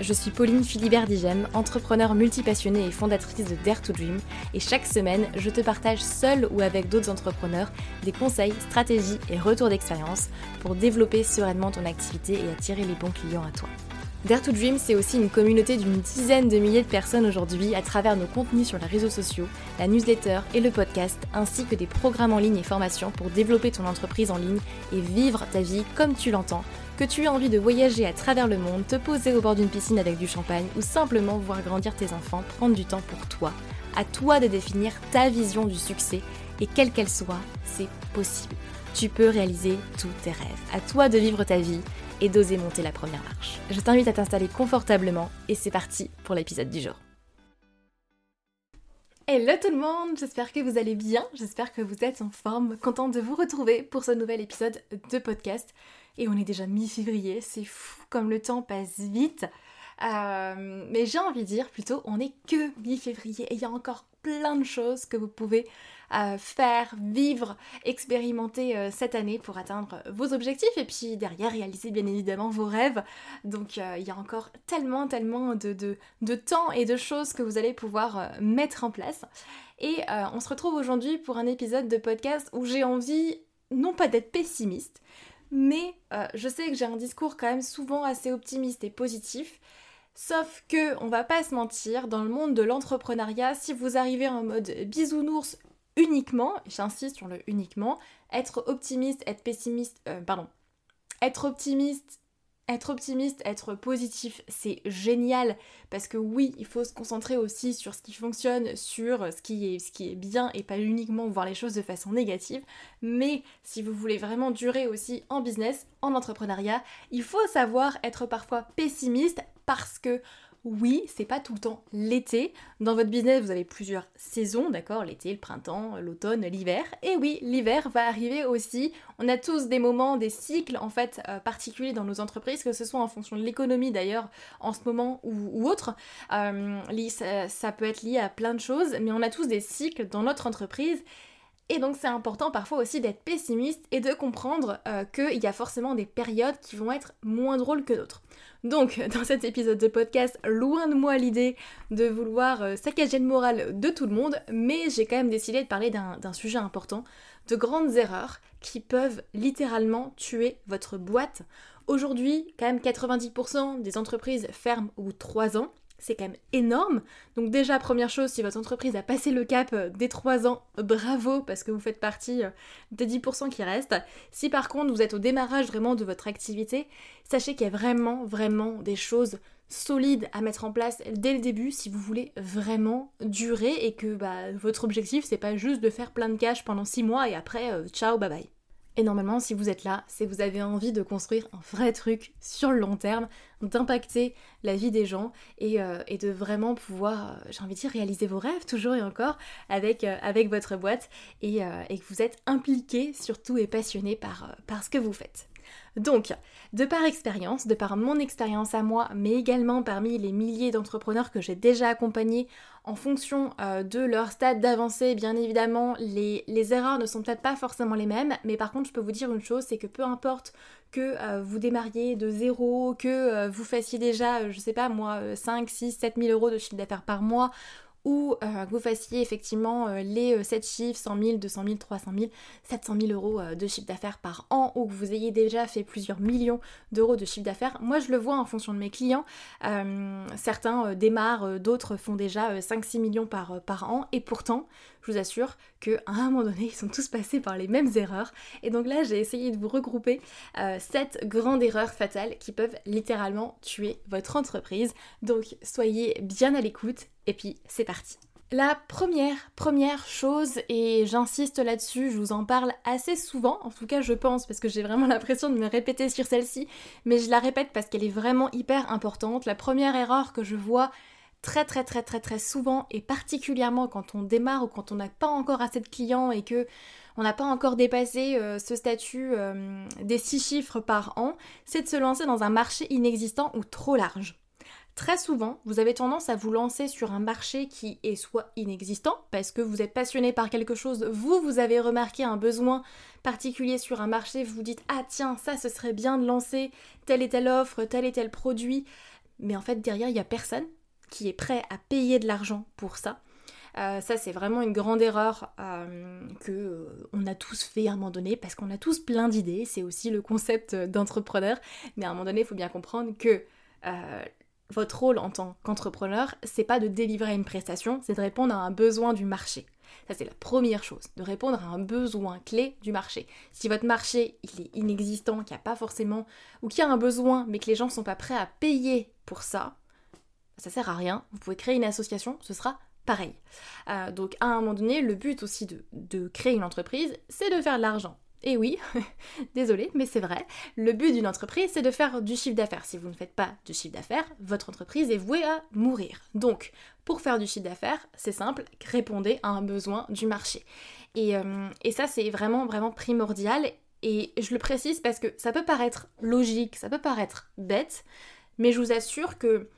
Je suis Pauline Philibert-Digem, entrepreneur multipassionnée et fondatrice de Dare to Dream, et chaque semaine, je te partage seule ou avec d'autres entrepreneurs des conseils, stratégies et retours d'expérience pour développer sereinement ton activité et attirer les bons clients à toi. Dare to Dream, c'est aussi une communauté d'une dizaine de milliers de personnes aujourd'hui à travers nos contenus sur les réseaux sociaux, la newsletter et le podcast, ainsi que des programmes en ligne et formations pour développer ton entreprise en ligne et vivre ta vie comme tu l'entends que tu aies envie de voyager à travers le monde, te poser au bord d'une piscine avec du champagne ou simplement voir grandir tes enfants, prendre du temps pour toi. À toi de définir ta vision du succès et quelle qu'elle soit, c'est possible. Tu peux réaliser tous tes rêves. À toi de vivre ta vie et d'oser monter la première marche. Je t'invite à t'installer confortablement et c'est parti pour l'épisode du jour. Hello tout le monde, j'espère que vous allez bien, j'espère que vous êtes en forme, content de vous retrouver pour ce nouvel épisode de podcast. Et on est déjà mi-février, c'est fou comme le temps passe vite. Euh, mais j'ai envie de dire plutôt, on n'est que mi-février et il y a encore plein de choses que vous pouvez euh, faire, vivre, expérimenter euh, cette année pour atteindre vos objectifs et puis derrière réaliser bien évidemment vos rêves. Donc il y a encore tellement, tellement de, de, temps et de choses que vous allez pouvoir mettre en place. Et on se retrouve aujourd'hui pour un épisode de podcast où j'ai envie non pas d'être pessimiste, mais je sais que j'ai un discours quand même souvent assez optimiste et positif. Sauf que, on va pas se mentir, dans le monde de l'entrepreneuriat, si vous arrivez en mode bisounours uniquement, j'insiste sur le uniquement, être optimiste, être pessimiste, euh, pardon, être optimiste être optimiste, être positif, c'est génial parce que oui, il faut se concentrer aussi sur ce qui fonctionne, sur qui est, ce qui est bien et pas uniquement voir les choses de façon négative. Mais si vous voulez vraiment durer aussi en business, en entrepreneuriat, il faut savoir être parfois pessimiste parce que oui, c'est pas tout le temps l'été. Dans votre business, vous avez plusieurs saisons, d'accord L'été, le printemps, l'automne, l'hiver. Et oui, l'hiver va arriver aussi. On a tous des moments, des cycles en fait euh, particuliers dans nos entreprises, que ce soit en fonction de l'économie d'ailleurs en ce moment ou, autre. Euh, ça peut être lié à plein de choses, mais on a tous des cycles dans notre entreprise et donc c'est important parfois aussi d'être pessimiste et de comprendre euh, qu'il y a forcément des périodes qui vont être moins drôles que d'autres. Donc dans cet épisode de podcast, loin de moi l'idée de vouloir euh, saccager le moral de tout le monde, mais j'ai quand même décidé de parler d'un sujet important, de grandes erreurs qui peuvent littéralement tuer votre boîte. Aujourd'hui, quand même 90% des entreprises ferment au bout de 3 ans c'est quand même énorme. Donc déjà, première chose, si votre entreprise a passé le cap euh, des 3 ans, bravo, parce que vous faites partie euh, des 10% qui restent. Si par contre vous êtes au démarrage vraiment de votre activité, sachez qu'il y a vraiment, vraiment des choses solides à mettre en place dès le début si vous voulez vraiment durer et que bah, votre objectif c'est pas juste de faire plein de cash pendant 6 mois et après, euh, ciao, bye bye. Et normalement, si vous êtes là, c'est que vous avez envie de construire un vrai truc sur le long terme, d'impacter la vie des gens et, euh, de vraiment pouvoir, euh, j'ai envie de dire, réaliser vos rêves toujours et encore avec, euh, avec votre boîte et, que vous êtes impliqué surtout et passionné par, par ce que vous faites. Donc, de par expérience, de par mon expérience à moi, mais également parmi les milliers d'entrepreneurs que j'ai déjà accompagnés en fonction euh, de leur stade d'avancée, bien évidemment, les, erreurs ne sont peut-être pas forcément les mêmes, mais par contre, je peux vous dire une chose, c'est que peu importe que euh, vous démarriez de zéro, que euh, vous fassiez déjà, je sais pas moi, 5, 6, 7 000 euros de chiffre d'affaires par mois, ou euh, que vous fassiez effectivement euh, les 7 euh, chiffres, 100 000, 200 000, 300 000, 700 000 euros de chiffre d'affaires par an, ou que vous ayez déjà fait plusieurs millions d'euros de chiffre d'affaires. Moi, je le vois en fonction de mes clients. certains démarrent, d'autres font déjà 5-6 millions par, par an, et pourtant, je vous assure qu'à un moment donné, ils sont tous passés par les mêmes erreurs. Et donc là, j'ai essayé de vous regrouper 7 grandes erreurs fatales qui peuvent littéralement tuer votre entreprise. Donc, soyez bien à l'écoute et puis c'est parti. La première, première chose, et j'insiste là-dessus, je vous en parle assez souvent, en tout cas je pense, parce que j'ai vraiment l'impression de me répéter sur celle-ci, mais je la répète parce qu'elle est vraiment hyper importante. La première erreur que je vois très très très très très souvent et particulièrement quand on démarre ou quand on n'a pas encore assez de clients et que on n'a pas encore dépassé euh, ce statut euh, des six chiffres par an, c'est de se lancer dans un marché inexistant ou trop large. Très souvent, vous avez tendance à vous lancer sur un marché qui est soit inexistant, parce que vous êtes passionné par quelque chose, vous, vous avez remarqué un besoin particulier sur un marché, vous vous dites Ah tiens, ça, ce serait bien de lancer telle et telle offre, tel et tel produit, mais en fait, derrière, il n'y a personne qui est prêt à payer de l'argent pour ça. Euh, ça, c'est vraiment une grande erreur euh, que euh, a tous fait à un moment donné parce qu'on a tous plein d'idées. C'est aussi le concept d'entrepreneur. Mais à un moment donné, il faut bien comprendre que votre rôle en tant qu'entrepreneur, c'est pas de délivrer une prestation, c'est de répondre à un besoin du marché. Ça, c'est la première chose, de répondre à un besoin clé du marché. Si votre marché, il est inexistant, qu'il n'y a pas forcément, ou qu'il y a un besoin, mais que les gens ne sont pas prêts à payer pour ça, ça sert à rien. Vous pouvez créer une association, ce sera pareil. Euh, donc, à un moment donné, le but aussi de, de créer une entreprise, c'est de faire de l'argent. Et oui, désolé, mais c'est vrai, le but d'une entreprise, c'est de faire du chiffre d'affaires. Si vous ne faites pas de chiffre d'affaires, votre entreprise est vouée à mourir. Donc, pour faire du chiffre d'affaires, c'est simple, répondez à un besoin du marché. Et, euh, et ça, c'est vraiment, vraiment primordial. Et je le précise parce que ça peut paraître logique, ça peut paraître bête, mais je vous assure que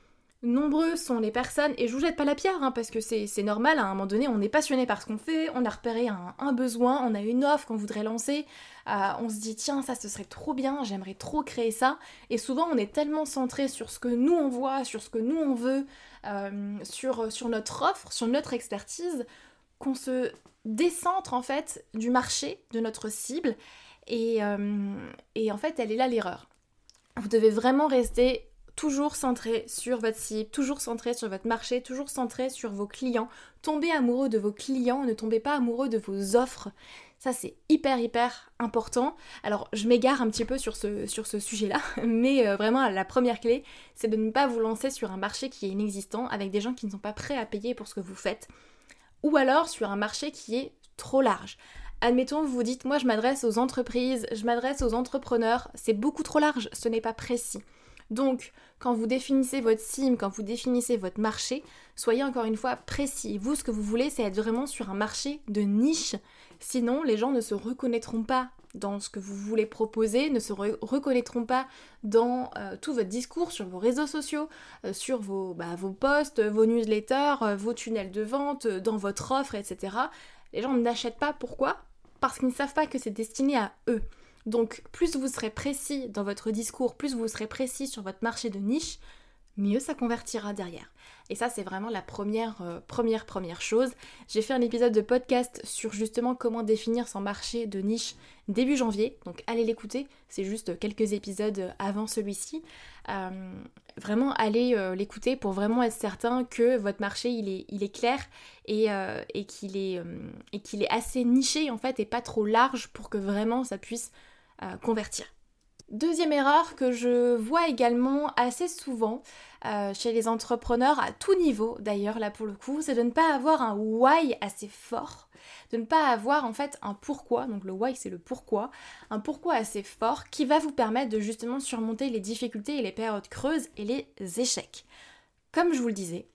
Nombreux sont les personnes, et je vous jette pas la pierre, hein, parce que c'est normal, à un moment donné, on est passionné par ce qu'on fait, on a repéré un, besoin, on a une offre qu'on voudrait lancer, euh, on se dit tiens, ça ce serait trop bien, j'aimerais trop créer ça, et souvent on est tellement centré sur ce que nous on voit, sur ce que nous on veut, euh, sur, sur notre offre, sur notre expertise, qu'on se décentre en fait du marché, de notre cible, et, euh, et en fait elle est là l'erreur. Vous devez vraiment rester toujours centré sur votre cible, toujours centré sur votre marché, toujours centré sur vos clients. Tombez amoureux de vos clients, ne tombez pas amoureux de vos offres. Ça, c'est hyper, hyper important. Alors, je m'égare un petit peu sur ce, sur ce sujet-là, mais euh, vraiment, la première clé, c'est de ne pas vous lancer sur un marché qui est inexistant avec des gens qui ne sont pas prêts à payer pour ce que vous faites. Ou alors sur un marché qui est trop large. Admettons, vous vous dites, moi je m'adresse aux entreprises, je m'adresse aux entrepreneurs, c'est beaucoup trop large, ce n'est pas précis. Donc, quand vous définissez votre sim, quand vous définissez votre marché, soyez encore une fois précis. Vous, ce que vous voulez, c'est être vraiment sur un marché de niche. Sinon, les gens ne se reconnaîtront pas dans ce que vous voulez proposer, ne se reconnaîtront pas dans euh, tout votre discours sur vos réseaux sociaux, euh, sur vos, bah, vos posts, vos newsletters, euh, vos tunnels de vente, dans votre offre, etc. Les gens n'achètent pas. Pourquoi? Parce qu'ils ne savent pas que c'est destiné à eux. Donc plus vous serez précis dans votre discours, plus vous serez précis sur votre marché de niche, mieux ça convertira derrière. Et ça, c'est vraiment la première, euh, première, première chose. J'ai fait un épisode de podcast sur justement comment définir son marché de niche début janvier. Donc allez l'écouter, c'est juste quelques épisodes avant celui-ci. Euh, vraiment, allez euh, l'écouter pour vraiment être certain que votre marché, il est, clair et, qu'il est, qu'il est assez niché en fait et pas trop large pour que vraiment ça puisse convertir. Deuxième erreur que je vois également assez souvent euh, chez les entrepreneurs, à tout niveau d'ailleurs là pour le coup, c'est de ne pas avoir un why assez fort, de ne pas avoir en fait un pourquoi, donc le why c'est le pourquoi, un pourquoi assez fort qui va vous permettre de justement surmonter les difficultés et les périodes creuses et les échecs. Comme je vous le disais,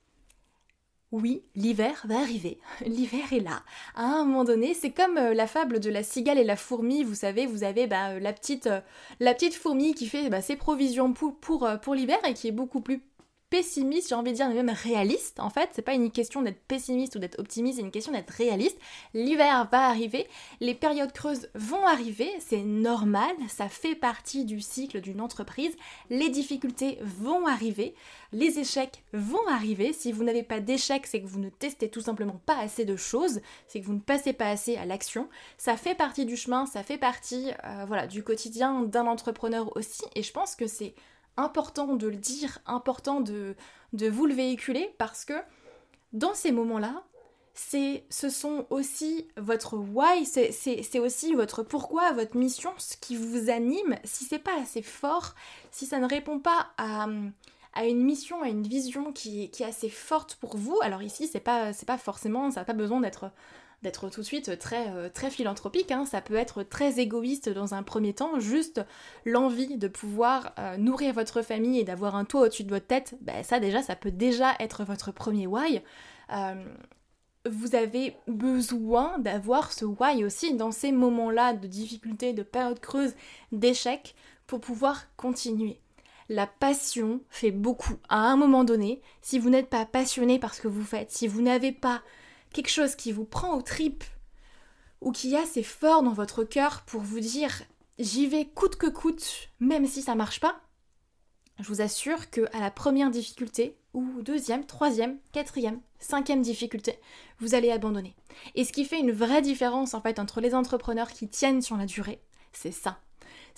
oui, l'hiver va arriver. L'hiver est là. À un moment donné, c'est comme euh, la fable de la cigale et la fourmi. Vous savez, vous avez bah, euh, la, petite, euh, la petite fourmi qui fait bah, ses provisions pour l'hiver et qui est beaucoup plus pessimiste, j'ai envie de dire, mais même réaliste. En fait, c'est pas une question d'être pessimiste ou d'être optimiste, c'est une question d'être réaliste. L'hiver va arriver, les périodes creuses vont arriver, c'est normal, ça fait partie du cycle d'une entreprise. Les difficultés vont arriver, les échecs vont arriver. Si vous n'avez pas d'échecs, c'est que vous ne testez tout simplement pas assez de choses, c'est que vous ne passez pas assez à l'action. Ça fait partie du chemin, ça fait partie, euh, voilà, du quotidien d'un entrepreneur aussi, et je pense que c'est important de le dire, important de, de vous le véhiculer parce que dans ces moments-là, ce sont aussi votre why, c'est, aussi votre pourquoi, votre mission, ce qui vous anime. Si c'est pas assez fort, si ça ne répond pas à, à une mission, à une vision qui, qui, est assez forte pour vous, alors ici c'est pas, c'est pas forcément, ça n'a pas besoin d'être d'être tout de suite très, euh, très philanthropique, hein. ça peut être très égoïste dans un premier temps, juste l'envie de pouvoir euh, nourrir votre famille et d'avoir un toit au-dessus de votre tête, ben ça déjà, ça peut déjà être votre premier why. Euh, vous avez besoin d'avoir ce why aussi dans ces moments-là de difficulté, de période creuse, d'échec, pour pouvoir continuer. La passion fait beaucoup. À un moment donné, si vous n'êtes pas passionné par ce que vous faites, si vous n'avez pas quelque chose qui vous prend aux tripes ou qui est assez fort dans votre cœur pour vous dire j'y vais coûte que coûte, même si ça marche pas, je vous assure que à la première difficulté, ou deuxième, troisième, quatrième, cinquième difficulté, vous allez abandonner. Et ce qui fait une vraie différence en fait entre les entrepreneurs qui tiennent sur la durée, c'est ça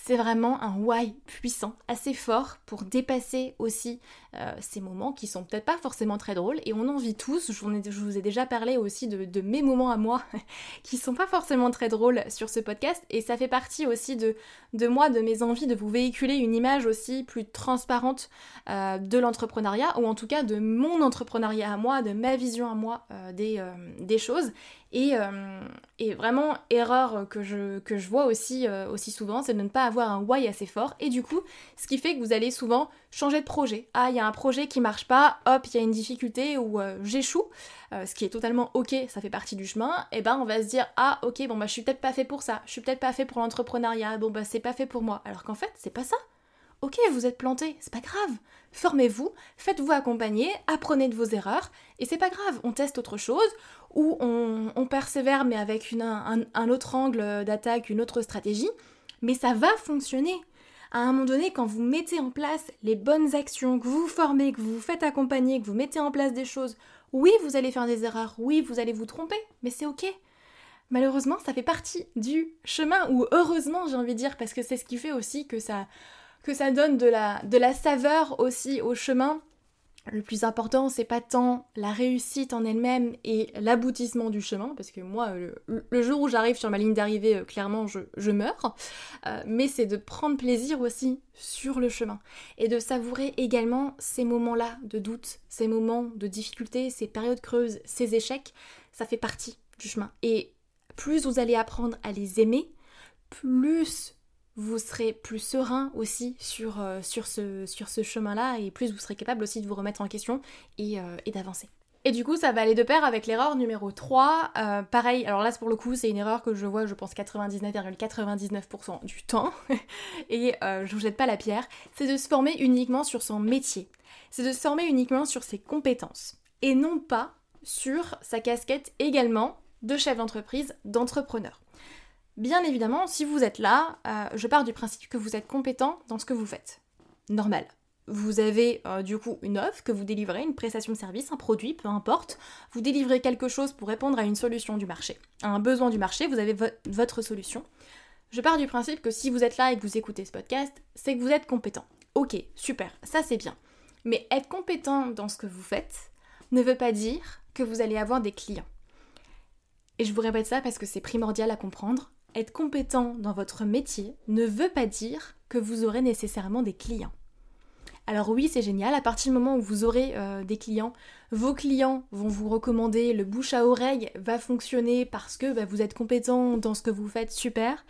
c'est vraiment un why puissant, assez fort pour dépasser aussi euh, ces moments qui sont peut-être pas forcément très drôles. Et on en vit tous. Je vous ai, déjà parlé aussi de, mes moments à moi qui sont pas forcément très drôles sur ce podcast. Et ça fait partie aussi de, moi, de mes envies de vous véhiculer une image aussi plus transparente euh, de l'entrepreneuriat ou en tout cas de mon entrepreneuriat à moi, de ma vision à moi euh, des choses euh, et, vraiment, erreur que je, vois aussi, euh, aussi souvent, c'est de ne pas avoir un why assez fort. Et du coup, ce qui fait que vous allez souvent changer de projet. Ah, il y a un projet qui marche pas, hop, il y a une difficulté ou euh, j'échoue, ce qui est totalement ok, ça fait partie du chemin. Et ben, on va se dire, ah, ok, bon, bah, je suis peut-être pas fait pour ça, je suis peut-être pas fait pour l'entrepreneuriat, bon, bah, c'est pas fait pour moi. Alors qu'en fait, c'est pas ça. Ok, vous êtes planté, c'est pas grave. Formez-vous, faites-vous accompagner, apprenez de vos erreurs, et c'est pas grave, on teste autre chose, ou on, persévère mais avec un, autre angle d'attaque, une autre stratégie, mais ça va fonctionner. À un moment donné, quand vous mettez en place les bonnes actions, que vous vous formez, que vous vous faites accompagner, que vous mettez en place des choses, oui, vous allez faire des erreurs, oui, vous allez vous tromper, mais c'est ok. Malheureusement, ça fait partie du chemin, ou heureusement, j'ai envie de dire, parce que c'est ce qui fait aussi que ça, que ça donne de la, de la saveur aussi au chemin. Le plus important, c'est pas tant la réussite en elle-même et l'aboutissement du chemin, parce que moi, le, jour où j'arrive sur ma ligne d'arrivée, euh, clairement, je, meurs, euh, mais c'est de prendre plaisir aussi sur le chemin et de savourer également ces moments-là de doute, ces moments de difficulté, ces périodes creuses, ces échecs, ça fait partie du chemin. Et plus vous allez apprendre à les aimer, plus vous serez plus serein aussi sur, euh, sur ce, sur ce chemin-là et plus vous serez capable aussi de vous remettre en question et, euh, d'avancer. Et du coup, ça va aller de pair avec l'erreur numéro 3. Euh, pareil, alors là, pour le coup, c'est une erreur que je vois, je pense, 99,99% du temps. et je vous jette pas la pierre. C'est de se former uniquement sur son métier. C'est de se former uniquement sur ses compétences. Et non pas sur sa casquette également de chef d'entreprise, d'entrepreneur. Bien évidemment, si vous êtes là, euh, je pars du principe que vous êtes compétent dans ce que vous faites. Normal. Vous avez euh, du coup une offre que vous délivrez, une prestation de service, un produit, peu importe. Vous délivrez quelque chose pour répondre à une solution du marché, à un besoin du marché, vous avez votre solution. Je pars du principe que si vous êtes là et que vous écoutez ce podcast, c'est que vous êtes compétent. Ok, super, ça c'est bien. Mais être compétent dans ce que vous faites ne veut pas dire que vous allez avoir des clients. Et je vous répète ça parce que c'est primordial à comprendre être compétent dans votre métier ne veut pas dire que vous aurez nécessairement des clients. Alors oui, c'est génial, à partir du moment où vous aurez euh, des clients, vos clients vont vous recommander, le bouche à oreille va fonctionner parce que bah, vous êtes compétent dans ce que vous faites, super,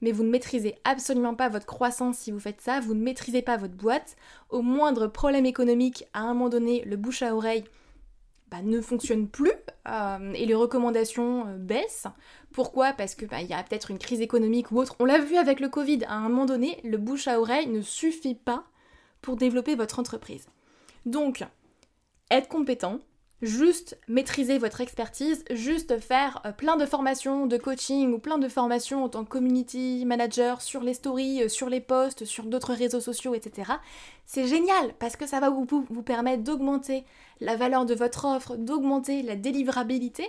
mais vous ne maîtrisez absolument pas votre croissance si vous faites ça, vous ne maîtrisez pas votre boîte, au moindre problème économique, à un moment donné, le bouche à oreille bah, ne fonctionne plus euh, et les recommandations euh, baissent. Pourquoi? Parce que bah, il y a peut-être une crise économique ou autre. On l'a vu avec le Covid. À un moment donné, le bouche à oreille ne suffit pas pour développer votre entreprise. Donc, être compétent, juste maîtriser votre expertise, juste faire euh, plein de formations de coaching ou plein de formations en tant que community manager sur les stories, euh, sur les posts, sur d'autres réseaux sociaux, etc. C'est génial parce que ça va vous, vous permettre d'augmenter la valeur de votre offre, d'augmenter la délivrabilité.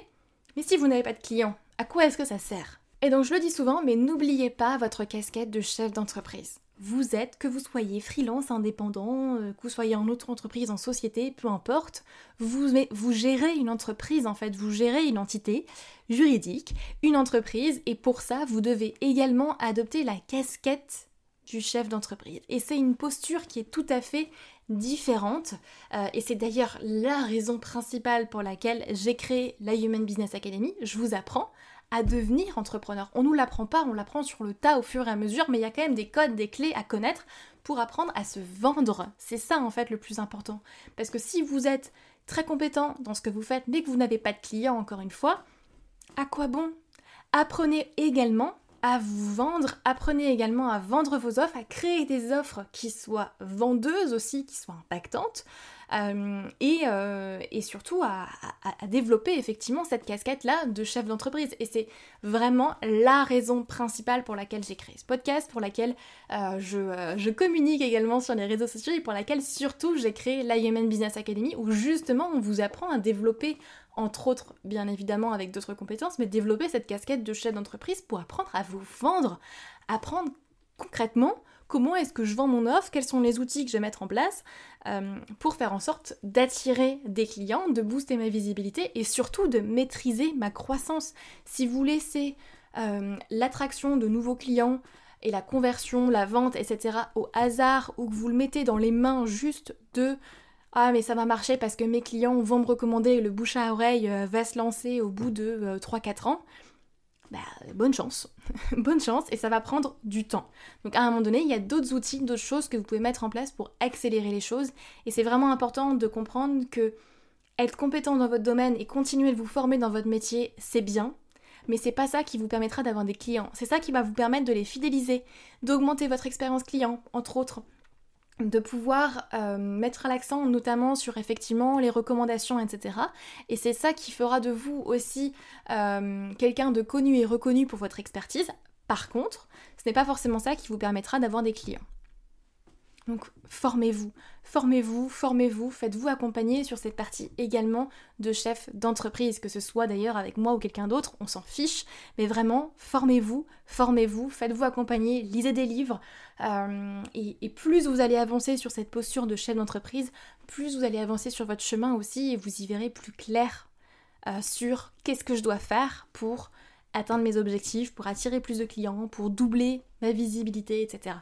Mais si vous n'avez pas de clients, à quoi est-ce que ça sert? Et donc je le dis souvent, mais n'oubliez pas votre casquette de chef d'entreprise vous êtes, que vous soyez freelance, indépendant, euh, que vous soyez en autre entreprise, en société, peu importe, vous, gérez une entreprise en fait, vous gérez une entité juridique, une entreprise, et pour ça, vous devez également adopter la casquette du chef d'entreprise. Et c'est une posture qui est tout à fait différente. Euh, et c'est d'ailleurs la raison principale pour laquelle j'ai créé la Human Business Academy. Je vous apprends à devenir entrepreneur. On nous l'apprend pas, on l'apprend sur le tas au fur et à mesure, mais il y a quand même des codes, des clés à connaître pour apprendre à se vendre. C'est ça en fait le plus important. Parce que si vous êtes très compétent dans ce que vous faites, mais que vous n'avez pas de clients, encore une fois, à quoi bon? Apprenez également à vous vendre, apprenez également à vendre vos offres, à créer des offres qui soient vendeuses aussi, qui soient impactantes, euh, euh, et, surtout à, développer effectivement cette casquette-là de chef d'entreprise. Et c'est vraiment la raison principale pour laquelle j'ai créé ce podcast, pour laquelle euh, je, je, communique également sur les réseaux sociaux et pour laquelle surtout j'ai créé Human Business Academy où justement on vous apprend à développer entre autres bien évidemment avec d'autres compétences, mais développer cette casquette de chef d'entreprise pour apprendre à vous vendre, apprendre concrètement comment est-ce que je vends mon offre, quels sont les outils que je vais mettre en place euh, pour faire en sorte d'attirer des clients, de booster ma visibilité et surtout de maîtriser ma croissance. Si vous laissez euh, l'attraction de nouveaux clients et la conversion, la vente, etc. au hasard ou que vous le mettez dans les mains juste de ah mais ça va marcher parce que mes clients vont me recommander, le bouche à oreille euh, va se lancer au bout de 3-4 ans, bah, bonne chance. bonne chance et ça va prendre du temps. Donc à un moment donné, il y a d'autres outils, d'autres choses que vous pouvez mettre en place pour accélérer les choses. Et c'est vraiment important de comprendre que être compétent dans votre domaine et continuer de vous former dans votre métier, c'est bien. Mais c'est pas ça qui vous permettra d'avoir des clients. C'est ça qui va vous permettre de les fidéliser, d'augmenter votre expérience client, entre autres, de pouvoir euh, mettre l'accent notamment sur effectivement les recommandations, etc. Et c'est ça qui fera de vous aussi euh, quelqu'un de connu et reconnu pour votre expertise. Par contre, ce n'est pas forcément ça qui vous permettra d'avoir des clients. Donc formez-vous, formez-vous, formez-vous, faites-vous accompagner sur cette partie également de chef d'entreprise, que ce soit d'ailleurs avec moi ou quelqu'un d'autre, on s'en fiche, mais vraiment formez-vous, formez-vous, faites-vous accompagner, lisez des livres, euh, et, plus vous allez avancer sur cette posture de chef d'entreprise, plus vous allez avancer sur votre chemin aussi, et vous y verrez plus clair euh, sur qu'est-ce que je dois faire pour atteindre mes objectifs, pour attirer plus de clients, pour doubler ma visibilité, etc.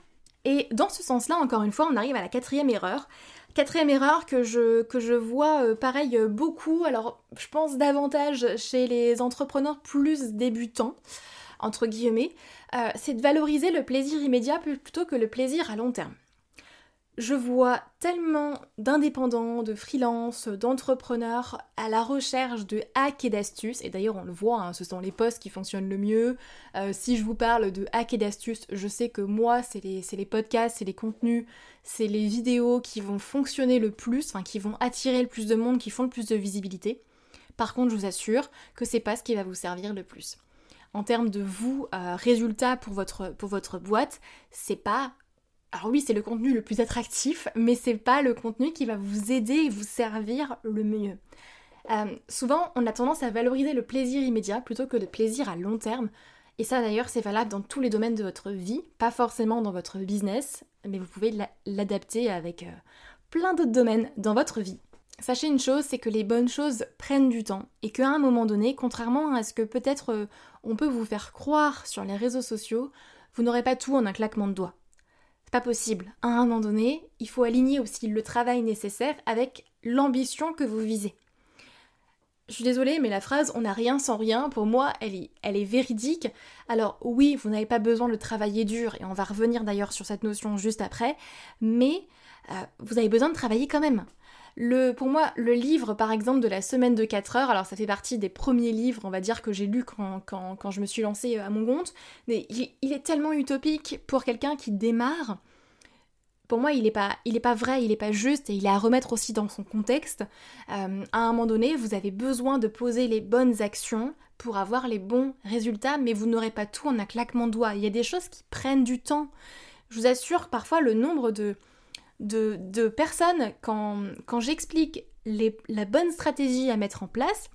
Et dans ce sens-là, encore une fois, on arrive à la quatrième erreur. Quatrième erreur que je, que je vois euh, pareil euh, beaucoup, alors je pense davantage chez les entrepreneurs plus débutants, entre guillemets, euh, c'est de valoriser le plaisir immédiat plutôt que le plaisir à long terme je vois tellement d'indépendants, de freelance, d'entrepreneurs à la recherche de hacks et d'astuces, et d'ailleurs on le voit, hein, ce sont les posts qui fonctionnent le mieux. Euh, si je vous parle de hacks et d'astuces, je sais que moi c'est les, podcasts, c'est les contenus, c'est les vidéos qui vont fonctionner le plus, enfin qui vont attirer le plus de monde, qui font le plus de visibilité. Par contre, je vous assure que c'est pas ce qui va vous servir le plus. En termes de vous, euh, résultats pour votre, pour votre boîte, c'est pas alors oui, c'est le contenu le plus attractif, mais c'est pas le contenu qui va vous aider et vous servir le mieux. Euh, souvent, on a tendance à valoriser le plaisir immédiat plutôt que le plaisir à long terme. Et ça d'ailleurs, c'est valable dans tous les domaines de votre vie, pas forcément dans votre business, mais vous pouvez l'adapter avec euh, plein d'autres domaines dans votre vie. Sachez une chose, c'est que les bonnes choses prennent du temps et qu'à un moment donné, contrairement à ce que peut-être euh, on peut vous faire croire sur les réseaux sociaux, vous n'aurez pas tout en un claquement de doigts pas possible. À un moment donné, il faut aligner aussi le travail nécessaire avec l'ambition que vous visez. Je suis désolée, mais la phrase on n'a rien sans rien, pour moi, elle est, elle est véridique. Alors oui, vous n'avez pas besoin de travailler dur, et on va revenir d'ailleurs sur cette notion juste après, mais euh, vous avez besoin de travailler quand même. Pour moi, le livre, par exemple, de la semaine de 4 heures, alors ça fait partie des premiers livres, on va dire, que j'ai lus quand, je me suis lancée à mon compte, mais il, est tellement utopique pour quelqu'un qui démarre. Pour moi, il n'est pas, pas vrai, il n'est pas juste, et il est à remettre aussi dans son contexte. Euh, à un moment donné, vous avez besoin de poser les bonnes actions pour avoir les bons résultats, mais vous n'aurez pas tout en un claquement de doigts. Il y a des choses qui prennent du temps. Je vous assure, parfois, le nombre de, de, personnes, quand, quand j'explique la bonne stratégie à mettre en place,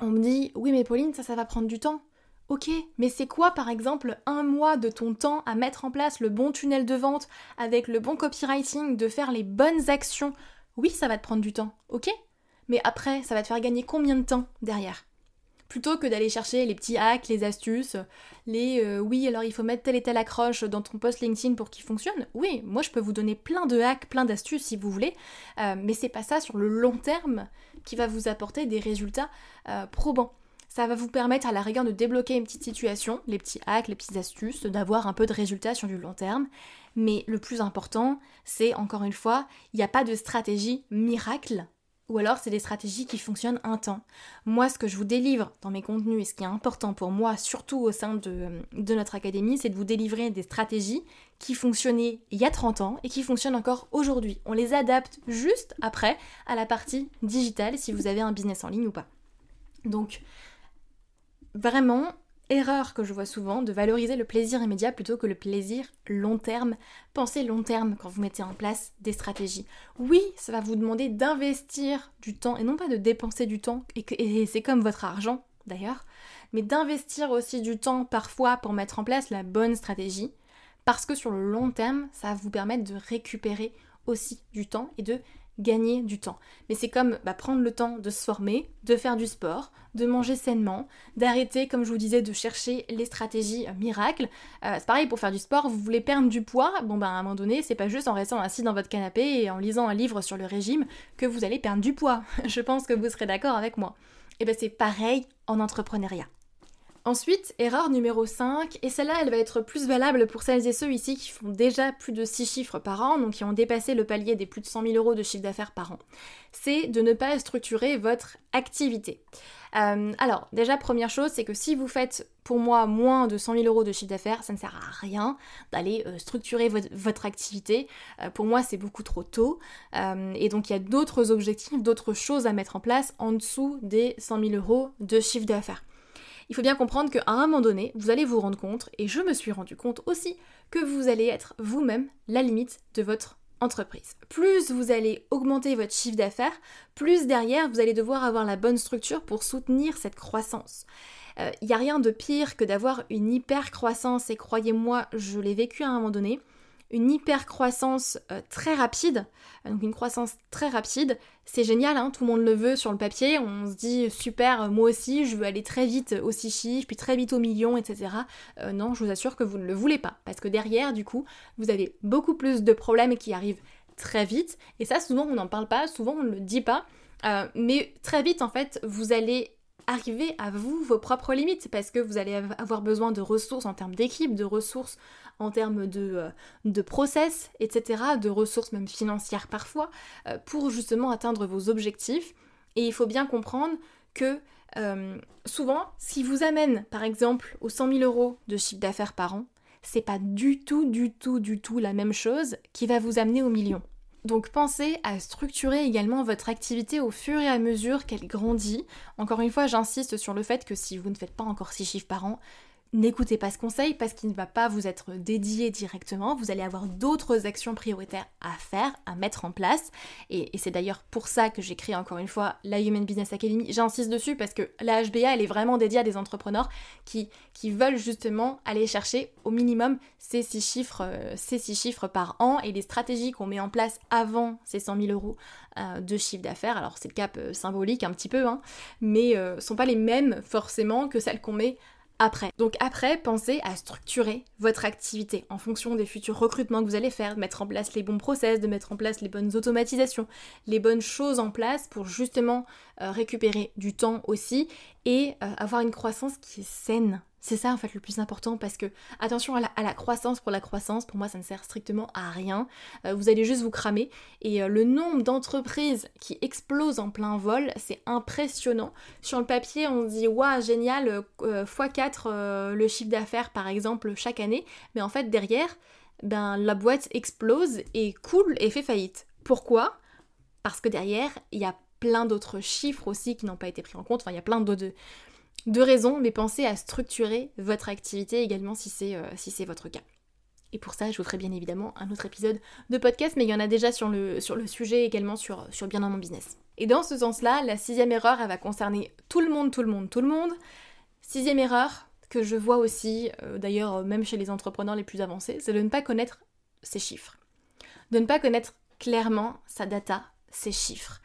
on me dit oui mais Pauline ça ça va prendre du temps. Ok, mais c'est quoi par exemple un mois de ton temps à mettre en place le bon tunnel de vente avec le bon copywriting, de faire les bonnes actions? Oui ça va te prendre du temps, ok? Mais après ça va te faire gagner combien de temps derrière? Plutôt que d'aller chercher les petits hacks, les astuces, les euh, oui, alors il faut mettre telle et telle accroche dans ton post LinkedIn pour qu'il fonctionne. Oui, moi je peux vous donner plein de hacks, plein d'astuces si vous voulez, euh, mais c'est pas ça sur le long terme qui va vous apporter des résultats euh, probants. Ça va vous permettre à la rigueur de débloquer une petite situation, les petits hacks, les petites astuces, d'avoir un peu de résultats sur du long terme. Mais le plus important, c'est encore une fois, il n'y a pas de stratégie miracle ou alors c'est des stratégies qui fonctionnent un temps. Moi, ce que je vous délivre dans mes contenus et ce qui est important pour moi, surtout au sein de, notre académie, c'est de vous délivrer des stratégies qui fonctionnaient il y a 30 ans et qui fonctionnent encore aujourd'hui. On les adapte juste après à la partie digitale si vous avez un business en ligne ou pas. Donc, vraiment, Erreur que je vois souvent de valoriser le plaisir immédiat plutôt que le plaisir long terme. Pensez long terme quand vous mettez en place des stratégies. Oui, ça va vous demander d'investir du temps et non pas de dépenser du temps, et, c'est comme votre argent d'ailleurs, mais d'investir aussi du temps parfois pour mettre en place la bonne stratégie, parce que sur le long terme, ça va vous permettre de récupérer aussi du temps et de gagner du temps. Mais c'est comme bah, prendre le temps de se former, de faire du sport, de manger sainement, d'arrêter, comme je vous disais, de chercher les stratégies euh, miracles. Euh, c'est pareil pour faire du sport, vous voulez perdre du poids, bon bah à un moment donné, c'est pas juste en restant assis dans votre canapé et en lisant un livre sur le régime que vous allez perdre du poids. je pense que vous serez d'accord avec moi. Et bien c'est pareil en entrepreneuriat. Ensuite, erreur numéro 5, et celle-là elle va être plus valable pour celles et ceux ici qui font déjà plus de 6 chiffres par an, donc qui ont dépassé le palier des plus de 100 000 euros de chiffre d'affaires par an, c'est de ne pas structurer votre activité. Euh, alors, déjà, première chose, c'est que si vous faites pour moi moins de 100 000 euros de chiffre d'affaires, ça ne sert à rien d'aller euh, structurer votre, activité. Euh, pour moi, c'est beaucoup trop tôt. et donc, il y a d'autres objectifs, d'autres choses à mettre en place en dessous des 100 000 euros de chiffre d'affaires il faut bien comprendre qu'à un moment donné, vous allez vous rendre compte, et je me suis rendu compte aussi, que vous allez être vous-même la limite de votre entreprise. Plus vous allez augmenter votre chiffre d'affaires, plus derrière vous allez devoir avoir la bonne structure pour soutenir cette croissance. Il euh, n'y a rien de pire que d'avoir une hyper croissance et croyez-moi, je l'ai vécu à un moment donné une hyper croissance euh, très rapide, donc une croissance très rapide, c'est génial, hein, tout le monde le veut sur le papier, on se dit super, euh, moi aussi je veux aller très vite aux six chiffres, puis très vite aux millions, etc. Euh, non, je vous assure que vous ne le voulez pas, parce que derrière, du coup, vous avez beaucoup plus de problèmes qui arrivent très vite, et ça souvent on n'en parle pas, souvent on ne le dit pas, mais très vite en fait, vous allez arriver à vous vos propres limites parce que vous allez avoir besoin de ressources en termes d'équipe, de ressources en termes de, euh, de process, etc., de ressources même financières parfois, euh, pour justement atteindre vos objectifs. Et il faut bien comprendre que euh, souvent, ce qui vous amène par exemple aux 100 000 euros de chiffre d'affaires par an, c'est pas du tout, du tout, du tout la même chose qui va vous amener aux millions. Donc pensez à structurer également votre activité au fur et à mesure qu'elle grandit. Encore une fois, j'insiste sur le fait que si vous ne faites pas encore 6 chiffres par an, N'écoutez pas ce conseil parce qu'il ne va pas vous être dédié directement. Vous allez avoir d'autres actions prioritaires à faire, à mettre en place. Et, c'est d'ailleurs pour ça que j'ai créé encore une fois la Human Business Academy. J'insiste dessus parce que la HBA, elle est vraiment dédiée à des entrepreneurs qui, veulent justement aller chercher au minimum ces six chiffres, euh, ces six chiffres par an et les stratégies qu'on met en place avant ces 100 000 euros euh, de chiffre d'affaires. Alors c'est le cap euh, symbolique un petit peu, hein, mais ne sont pas les mêmes forcément que celles qu'on met après. Donc après, pensez à structurer votre activité en fonction des futurs recrutements que vous allez faire, mettre en place les bons process, de mettre en place les bonnes automatisations, les bonnes choses en place pour justement euh, récupérer du temps aussi et euh, avoir une croissance qui est saine c'est ça en fait le plus important parce que attention à la, croissance pour la croissance, pour moi ça ne sert strictement à rien. Euh, vous allez juste vous cramer et euh, le nombre d'entreprises qui explosent en plein vol, c'est impressionnant. Sur le papier on dit waouh génial, x4 euh, le chiffre d'affaires par exemple chaque année, mais en fait derrière, ben la boîte explose et coule et fait faillite. Pourquoi? Parce que derrière il y a plein d'autres chiffres aussi qui n'ont pas été pris en compte, enfin il y a plein d'autres deux raisons, mais pensez à structurer votre activité également si c'est euh, si c'est votre cas. Et pour ça, je vous ferai bien évidemment un autre épisode de podcast, mais il y en a déjà sur le, sujet également sur, Bien dans mon business. Et dans ce sens-là, la sixième erreur, elle va concerner tout le monde, tout le monde, tout le monde. Sixième erreur que je vois aussi, euh, d'ailleurs même chez les entrepreneurs les plus avancés, c'est de ne pas connaître ses chiffres. De ne pas connaître clairement sa data, ses chiffres.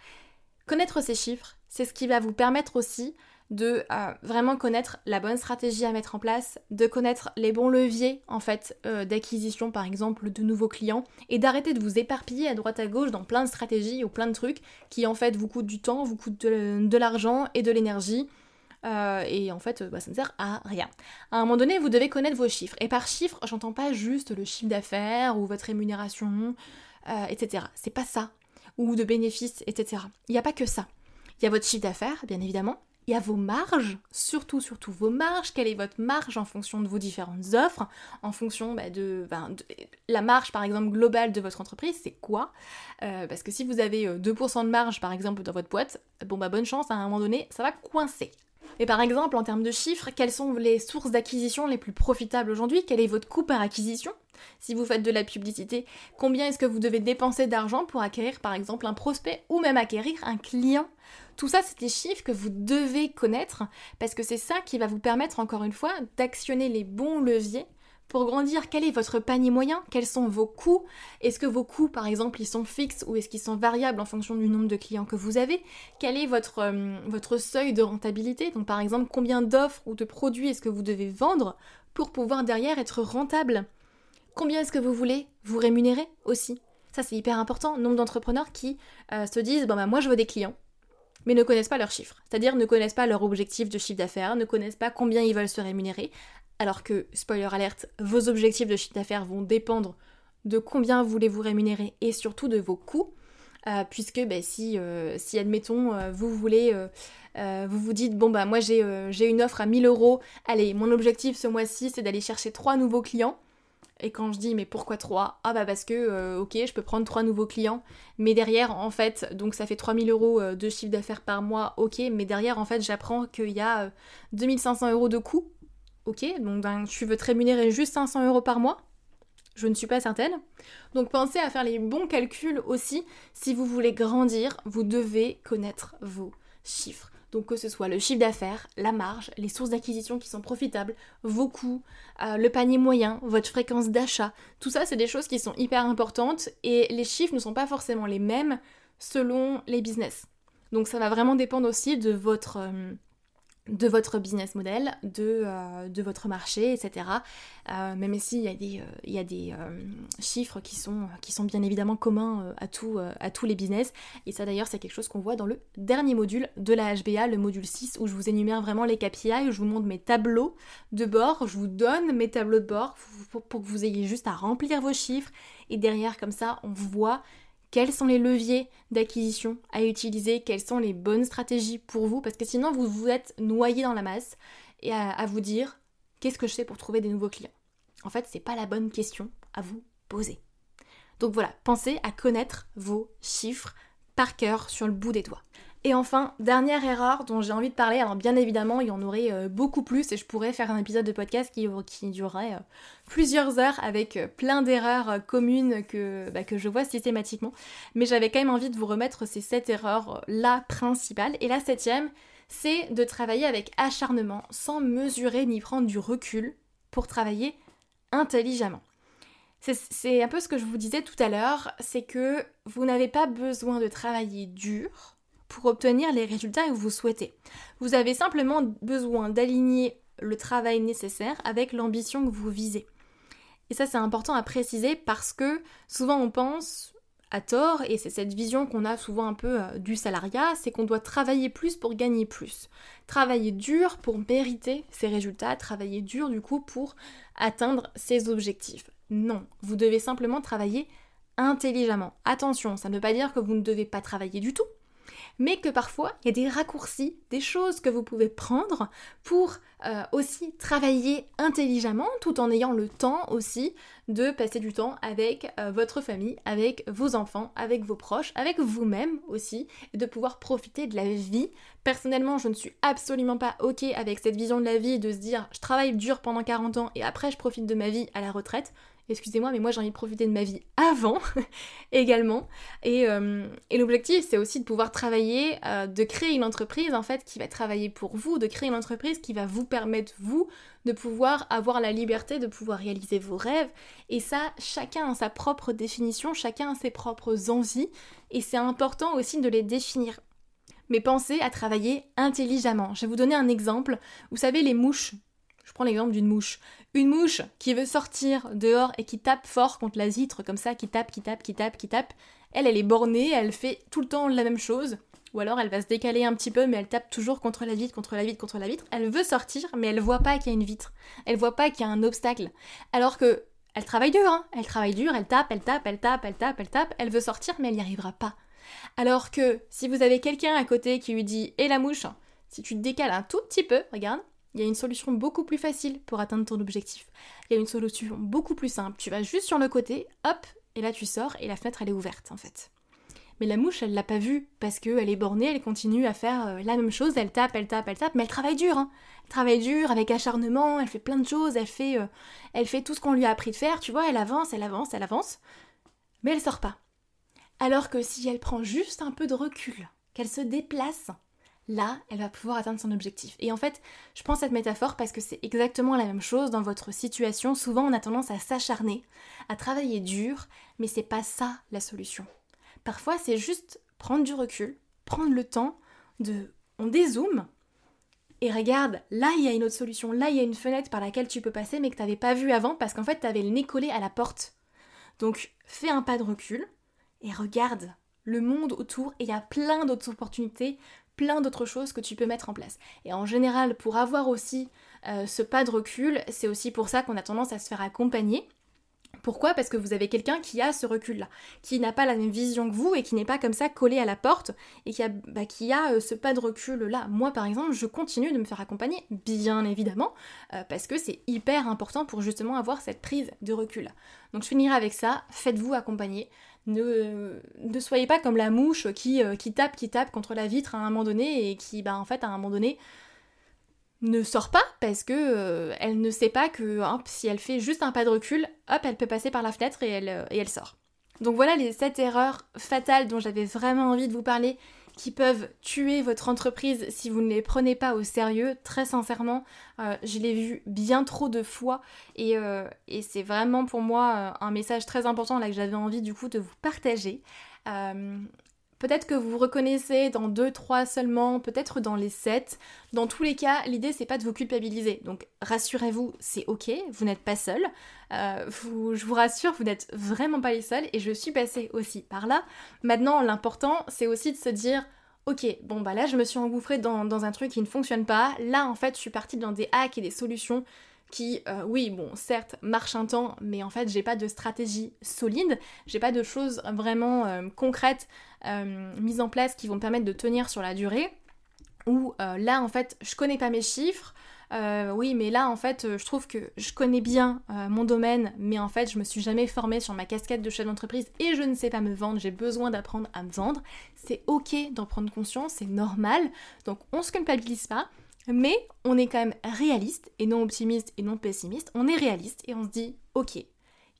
Connaître ses chiffres, c'est ce qui va vous permettre aussi de euh, vraiment connaître la bonne stratégie à mettre en place, de connaître les bons leviers en fait euh, d'acquisition par exemple de nouveaux clients et d'arrêter de vous éparpiller à droite à gauche dans plein de stratégies ou plein de trucs qui en fait vous coûtent du temps, vous coûtent de, l'argent et de l'énergie. Euh, et en fait, bah, ça ne sert à rien. À un moment donné, vous devez connaître vos chiffres. Et par chiffres, j'entends pas juste le chiffre d'affaires ou votre rémunération, etc. C'est pas ça. Ou de bénéfices, etc. Il n'y a pas que ça. Il y a votre chiffre d'affaires, bien évidemment, il y a vos marges, surtout, surtout vos marges. Quelle est votre marge en fonction de vos différentes offres, en fonction bah, de, la marge, par exemple, globale de votre entreprise, c'est quoi? Euh, Parce que si vous avez 2% euh, de marge, par exemple, dans votre boîte, bon, bah, bonne chance, à un moment donné, ça va coincer. Et par exemple, en termes de chiffres, quelles sont les sources d'acquisition les plus profitables aujourd'hui? Quel est votre coût par acquisition? Si vous faites de la publicité, combien est-ce que vous devez dépenser d'argent pour acquérir par exemple un prospect ou même acquérir un client? Tout ça, c'est des chiffres que vous devez connaître parce que c'est ça qui va vous permettre, encore une fois, d'actionner les bons leviers pour grandir. Quel est votre panier moyen? Quels sont vos coûts? Est-ce que vos coûts, par exemple, ils sont fixes ou est-ce qu'ils sont variables en fonction du nombre de clients que vous avez? Quel est votre, euh, votre seuil de rentabilité? Donc, par exemple, combien d'offres ou de produits est-ce que vous devez vendre pour pouvoir derrière être rentable? Combien est-ce que vous voulez vous rémunérer aussi? Ça, c'est hyper important. Nombre d'entrepreneurs qui euh, se disent Bon, bah, moi, je veux des clients mais ne connaissent pas leurs chiffres. C'est-à-dire ne connaissent pas leur objectif de chiffre d'affaires, ne connaissent pas combien ils veulent se rémunérer, alors que, spoiler alerte, vos objectifs de chiffre d'affaires vont dépendre de combien voulez-vous rémunérer et surtout de vos coûts. Euh, puisque si, euh, si, admettons, vous voulez, vous vous dites, bon bah moi j'ai une offre à 1000 euros, allez, mon objectif ce mois-ci c'est d'aller chercher trois nouveaux clients, et quand je dis mais pourquoi 3 Ah bah parce que euh, ok je peux prendre trois nouveaux clients mais derrière en fait donc ça fait 3000 euros euh, de chiffre d'affaires par mois ok mais derrière en fait j'apprends qu'il y a 2500 euh, euros de coûts ok donc tu veux te rémunérer juste 500 euros par mois je ne suis pas certaine. Donc pensez à faire les bons calculs aussi. Si vous voulez grandir, vous devez connaître vos chiffres. Donc que ce soit le chiffre d'affaires, la marge, les sources d'acquisition qui sont profitables, vos coûts, euh, le panier moyen, votre fréquence d'achat, tout ça c'est des choses qui sont hyper importantes et les chiffres ne sont pas forcément les mêmes selon les business. Donc ça va vraiment dépendre aussi de votre, euh, de votre business model, de, euh, votre marché, etc. Euh, même s'il euh, il y a des chiffres qui sont, bien évidemment communs à, tous les business. Et ça d'ailleurs c'est quelque chose qu'on voit dans le dernier module de la HBA, le module 6, où je vous énumère vraiment les KPI, où je vous montre mes tableaux de bord, je vous donne mes tableaux de bord pour que vous ayez juste à remplir vos chiffres. Et derrière comme ça on voit quels sont les leviers d'acquisition à utiliser, quelles sont les bonnes stratégies pour vous, parce que sinon vous vous êtes noyé dans la masse et à, vous dire qu'est-ce que je fais pour trouver des nouveaux clients? En fait, c'est pas la bonne question à vous poser. Donc voilà, pensez à connaître vos chiffres par cœur sur le bout des doigts. Et enfin, dernière erreur dont j'ai envie de parler, alors bien évidemment il y en aurait euh, beaucoup plus et je pourrais faire un épisode de podcast qui, qui durerait euh, plusieurs heures avec euh, plein d'erreurs communes que, bah, que je vois systématiquement, mais j'avais quand même envie de vous remettre ces sept erreurs là principales. Et la septième, c'est de travailler avec acharnement, sans mesurer ni prendre du recul pour travailler intelligemment. C'est un peu ce que je vous disais tout à l'heure, c'est que vous n'avez pas besoin de travailler dur pour obtenir les résultats que vous souhaitez. Vous avez simplement besoin d'aligner le travail nécessaire avec l'ambition que vous visez. Et ça c'est important à préciser parce que souvent on pense à tort, et c'est cette vision qu'on a souvent un peu euh, du salariat, c'est qu'on doit travailler plus pour gagner plus. Travailler dur pour mériter ses résultats, travailler dur du coup pour atteindre ses objectifs. Non, vous devez simplement travailler intelligemment. Attention, ça ne veut pas dire que vous ne devez pas travailler du tout mais que parfois il y a des raccourcis, des choses que vous pouvez prendre pour euh, aussi travailler intelligemment tout en ayant le temps aussi de passer du temps avec euh, votre famille, avec vos enfants, avec vos proches, avec vous-même aussi, et de pouvoir profiter de la vie. Personnellement, je ne suis absolument pas ok avec cette vision de la vie de se dire je travaille dur pendant 40 ans et après je profite de ma vie à la retraite excusez-moi, mais moi j'ai envie de profiter de ma vie avant également. Euh, et, l'objectif, c'est aussi de pouvoir travailler, euh, de créer une entreprise en fait qui va travailler pour vous, de créer une entreprise qui va vous permettre, vous, de pouvoir avoir la liberté de pouvoir réaliser vos rêves. Et ça, chacun a sa propre définition, chacun a ses propres envies, et c'est important aussi de les définir. mais pensez à travailler intelligemment. Je vais vous donner un exemple. Vous savez, les mouches. Je prends l'exemple d'une mouche. Une mouche qui veut sortir dehors et qui tape fort contre la vitre, comme ça, qui tape, qui tape, qui tape, qui tape. Elle, elle est bornée, elle fait tout le temps la même chose. Ou alors elle va se décaler un petit peu, mais elle tape toujours contre la vitre, contre la vitre, contre la vitre. Elle veut sortir, mais elle voit pas qu'il y a une vitre. Elle voit pas qu'il y a un obstacle. Alors que elle travaille dur, hein. Elle travaille dur, elle tape, elle tape, elle tape, elle tape, elle tape. Elle veut sortir, mais elle n'y arrivera pas. Alors que si vous avez quelqu'un à côté qui lui dit Et la mouche, si tu te décales un tout petit peu, regarde, il y a une solution beaucoup plus facile pour atteindre ton objectif. Il y a une solution beaucoup plus simple. Tu vas juste sur le côté, hop, et là tu sors et la fenêtre elle est ouverte en fait. Mais la mouche, elle l'a pas vue parce qu'elle est bornée, elle continue à faire euh, la même chose, elle tape, elle tape, elle tape, mais elle travaille dur. Hein. Elle travaille dur, avec acharnement, elle fait plein de choses, elle fait, euh, elle fait tout ce qu'on lui a appris de faire, tu vois, elle avance, elle avance, elle avance, mais elle sort pas. Alors que si elle prend juste un peu de recul, qu'elle se déplace, là, elle va pouvoir atteindre son objectif. Et en fait, je prends cette métaphore parce que c'est exactement la même chose dans votre situation. Souvent, on a tendance à s'acharner, à travailler dur, mais c'est pas ça la solution. Parfois, c'est juste prendre du recul, prendre le temps de. On dézoome et regarde, là il y a une autre solution, là il y a une fenêtre par laquelle tu peux passer mais que tu n'avais pas vu avant parce qu'en fait tu avais le nez collé à la porte. Donc fais un pas de recul et regarde le monde autour et il y a plein d'autres opportunités, plein d'autres choses que tu peux mettre en place. Et en général, pour avoir aussi euh, ce pas de recul, c'est aussi pour ça qu'on a tendance à se faire accompagner. Pourquoi? Parce que vous avez quelqu'un qui a ce recul-là, qui n'a pas la même vision que vous et qui n'est pas comme ça collé à la porte et qui a, bah, euh, ce pas de recul-là. Moi, par exemple, je continue de me faire accompagner, bien évidemment, euh, parce que c'est hyper important pour justement avoir cette prise de recul. Donc je finirai avec ça, faites-vous accompagner. Ne, soyez pas comme la mouche qui, qui tape, qui tape contre la vitre à un moment donné et qui, bah, en fait, à un moment donné, ne sort pas parce que euh, elle ne sait pas que si elle fait juste un pas de recul, hop, elle peut passer par la fenêtre et elle, euh, et elle sort. Donc voilà les 7 erreurs fatales dont j'avais vraiment envie de vous parler qui peuvent tuer votre entreprise si vous ne les prenez pas au sérieux. Très sincèrement, euh, je l'ai vu bien trop de fois et, et c'est vraiment pour moi un message très important là que j'avais envie du coup de vous partager. Peut-être que vous vous reconnaissez dans 2, 3 seulement, peut-être dans les 7. Dans tous les cas, l'idée c'est pas de vous culpabiliser. Donc rassurez-vous, c'est ok, vous n'êtes pas seul. Euh, je vous rassure, vous n'êtes vraiment pas les seuls et je suis passée aussi par là. Maintenant, l'important c'est aussi de se dire ok, bon bah là je me suis engouffrée dans, dans, un truc qui ne fonctionne pas. Là en fait je suis partie dans des hacks et des solutions qui, euh, oui, bon, certes, marche un temps, mais en fait, j'ai pas de stratégie solide, j'ai pas de choses vraiment euh, concrètes euh, mises en place qui vont me permettre de tenir sur la durée. Ou là, en fait, je connais pas mes chiffres. oui, mais là, en fait, je trouve que je connais bien mon domaine, mais en fait, je me suis jamais formée sur ma casquette de chef d'entreprise et je ne sais pas me vendre. J'ai besoin d'apprendre à me vendre. C'est ok d'en prendre conscience, c'est normal. Donc, on se culpabilise pas. Mais on est quand même réaliste et non optimiste et non pessimiste. On est réaliste et on se dit, ok,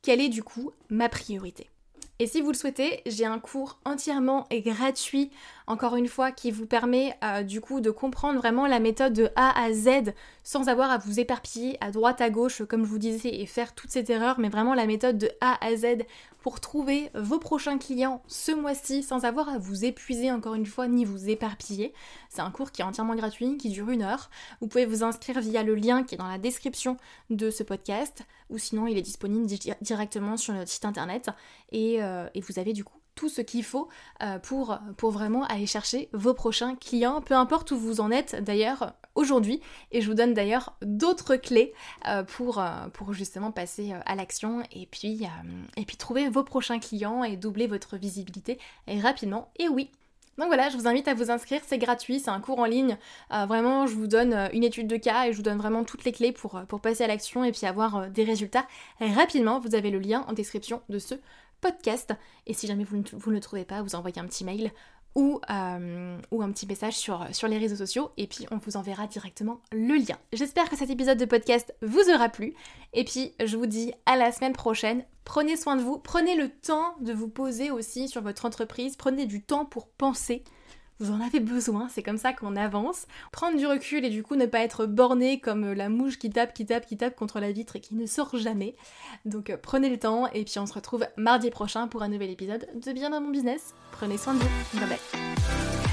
quelle est du coup ma priorité? Et si vous le souhaitez, j'ai un cours entièrement et gratuit, encore une fois, qui vous permet euh, du coup de comprendre vraiment la méthode de A à Z sans avoir à vous éparpiller à droite à gauche, comme je vous disais, et faire toutes ces erreurs, mais vraiment la méthode de A à Z pour trouver vos prochains clients ce mois-ci sans avoir à vous épuiser encore une fois ni vous éparpiller. C'est un cours qui est entièrement gratuit, qui dure une heure. Vous pouvez vous inscrire via le lien qui est dans la description de ce podcast ou sinon il est disponible directement sur notre site internet et, euh, et vous avez du coup tout ce qu'il faut euh, pour, vraiment aller chercher vos prochains clients, peu importe où vous en êtes d'ailleurs aujourd'hui. Et je vous donne d'ailleurs d'autres clés euh, pour, pour justement passer à l'action et puis, et trouver vos prochains clients et doubler votre visibilité rapidement. Et oui, donc voilà, je vous invite à vous inscrire, c'est gratuit, c'est un cours en ligne. Euh, vraiment, je vous donne euh, une étude de cas et je vous donne vraiment toutes les clés pour, euh, pour passer à l'action et puis avoir des résultats rapidement. Vous avez le lien en description de ce podcast. Et si jamais vous ne, le trouvez pas, vous envoyez un petit mail ou, euh, ou un petit message sur, sur les réseaux sociaux et puis on vous enverra directement le lien. J'espère que cet épisode de podcast vous aura plu et puis je vous dis à la semaine prochaine. Prenez soin de vous, prenez le temps de vous poser aussi sur votre entreprise, prenez du temps pour penser vous en avez besoin, c'est comme ça qu'on avance. Prendre du recul et du coup ne pas être borné comme la mouche qui tape, qui tape, qui tape contre la vitre et qui ne sort jamais. Donc euh, prenez le temps et puis on se retrouve mardi prochain pour un nouvel épisode de Bien dans mon business. Prenez soin de vous. Bye bye.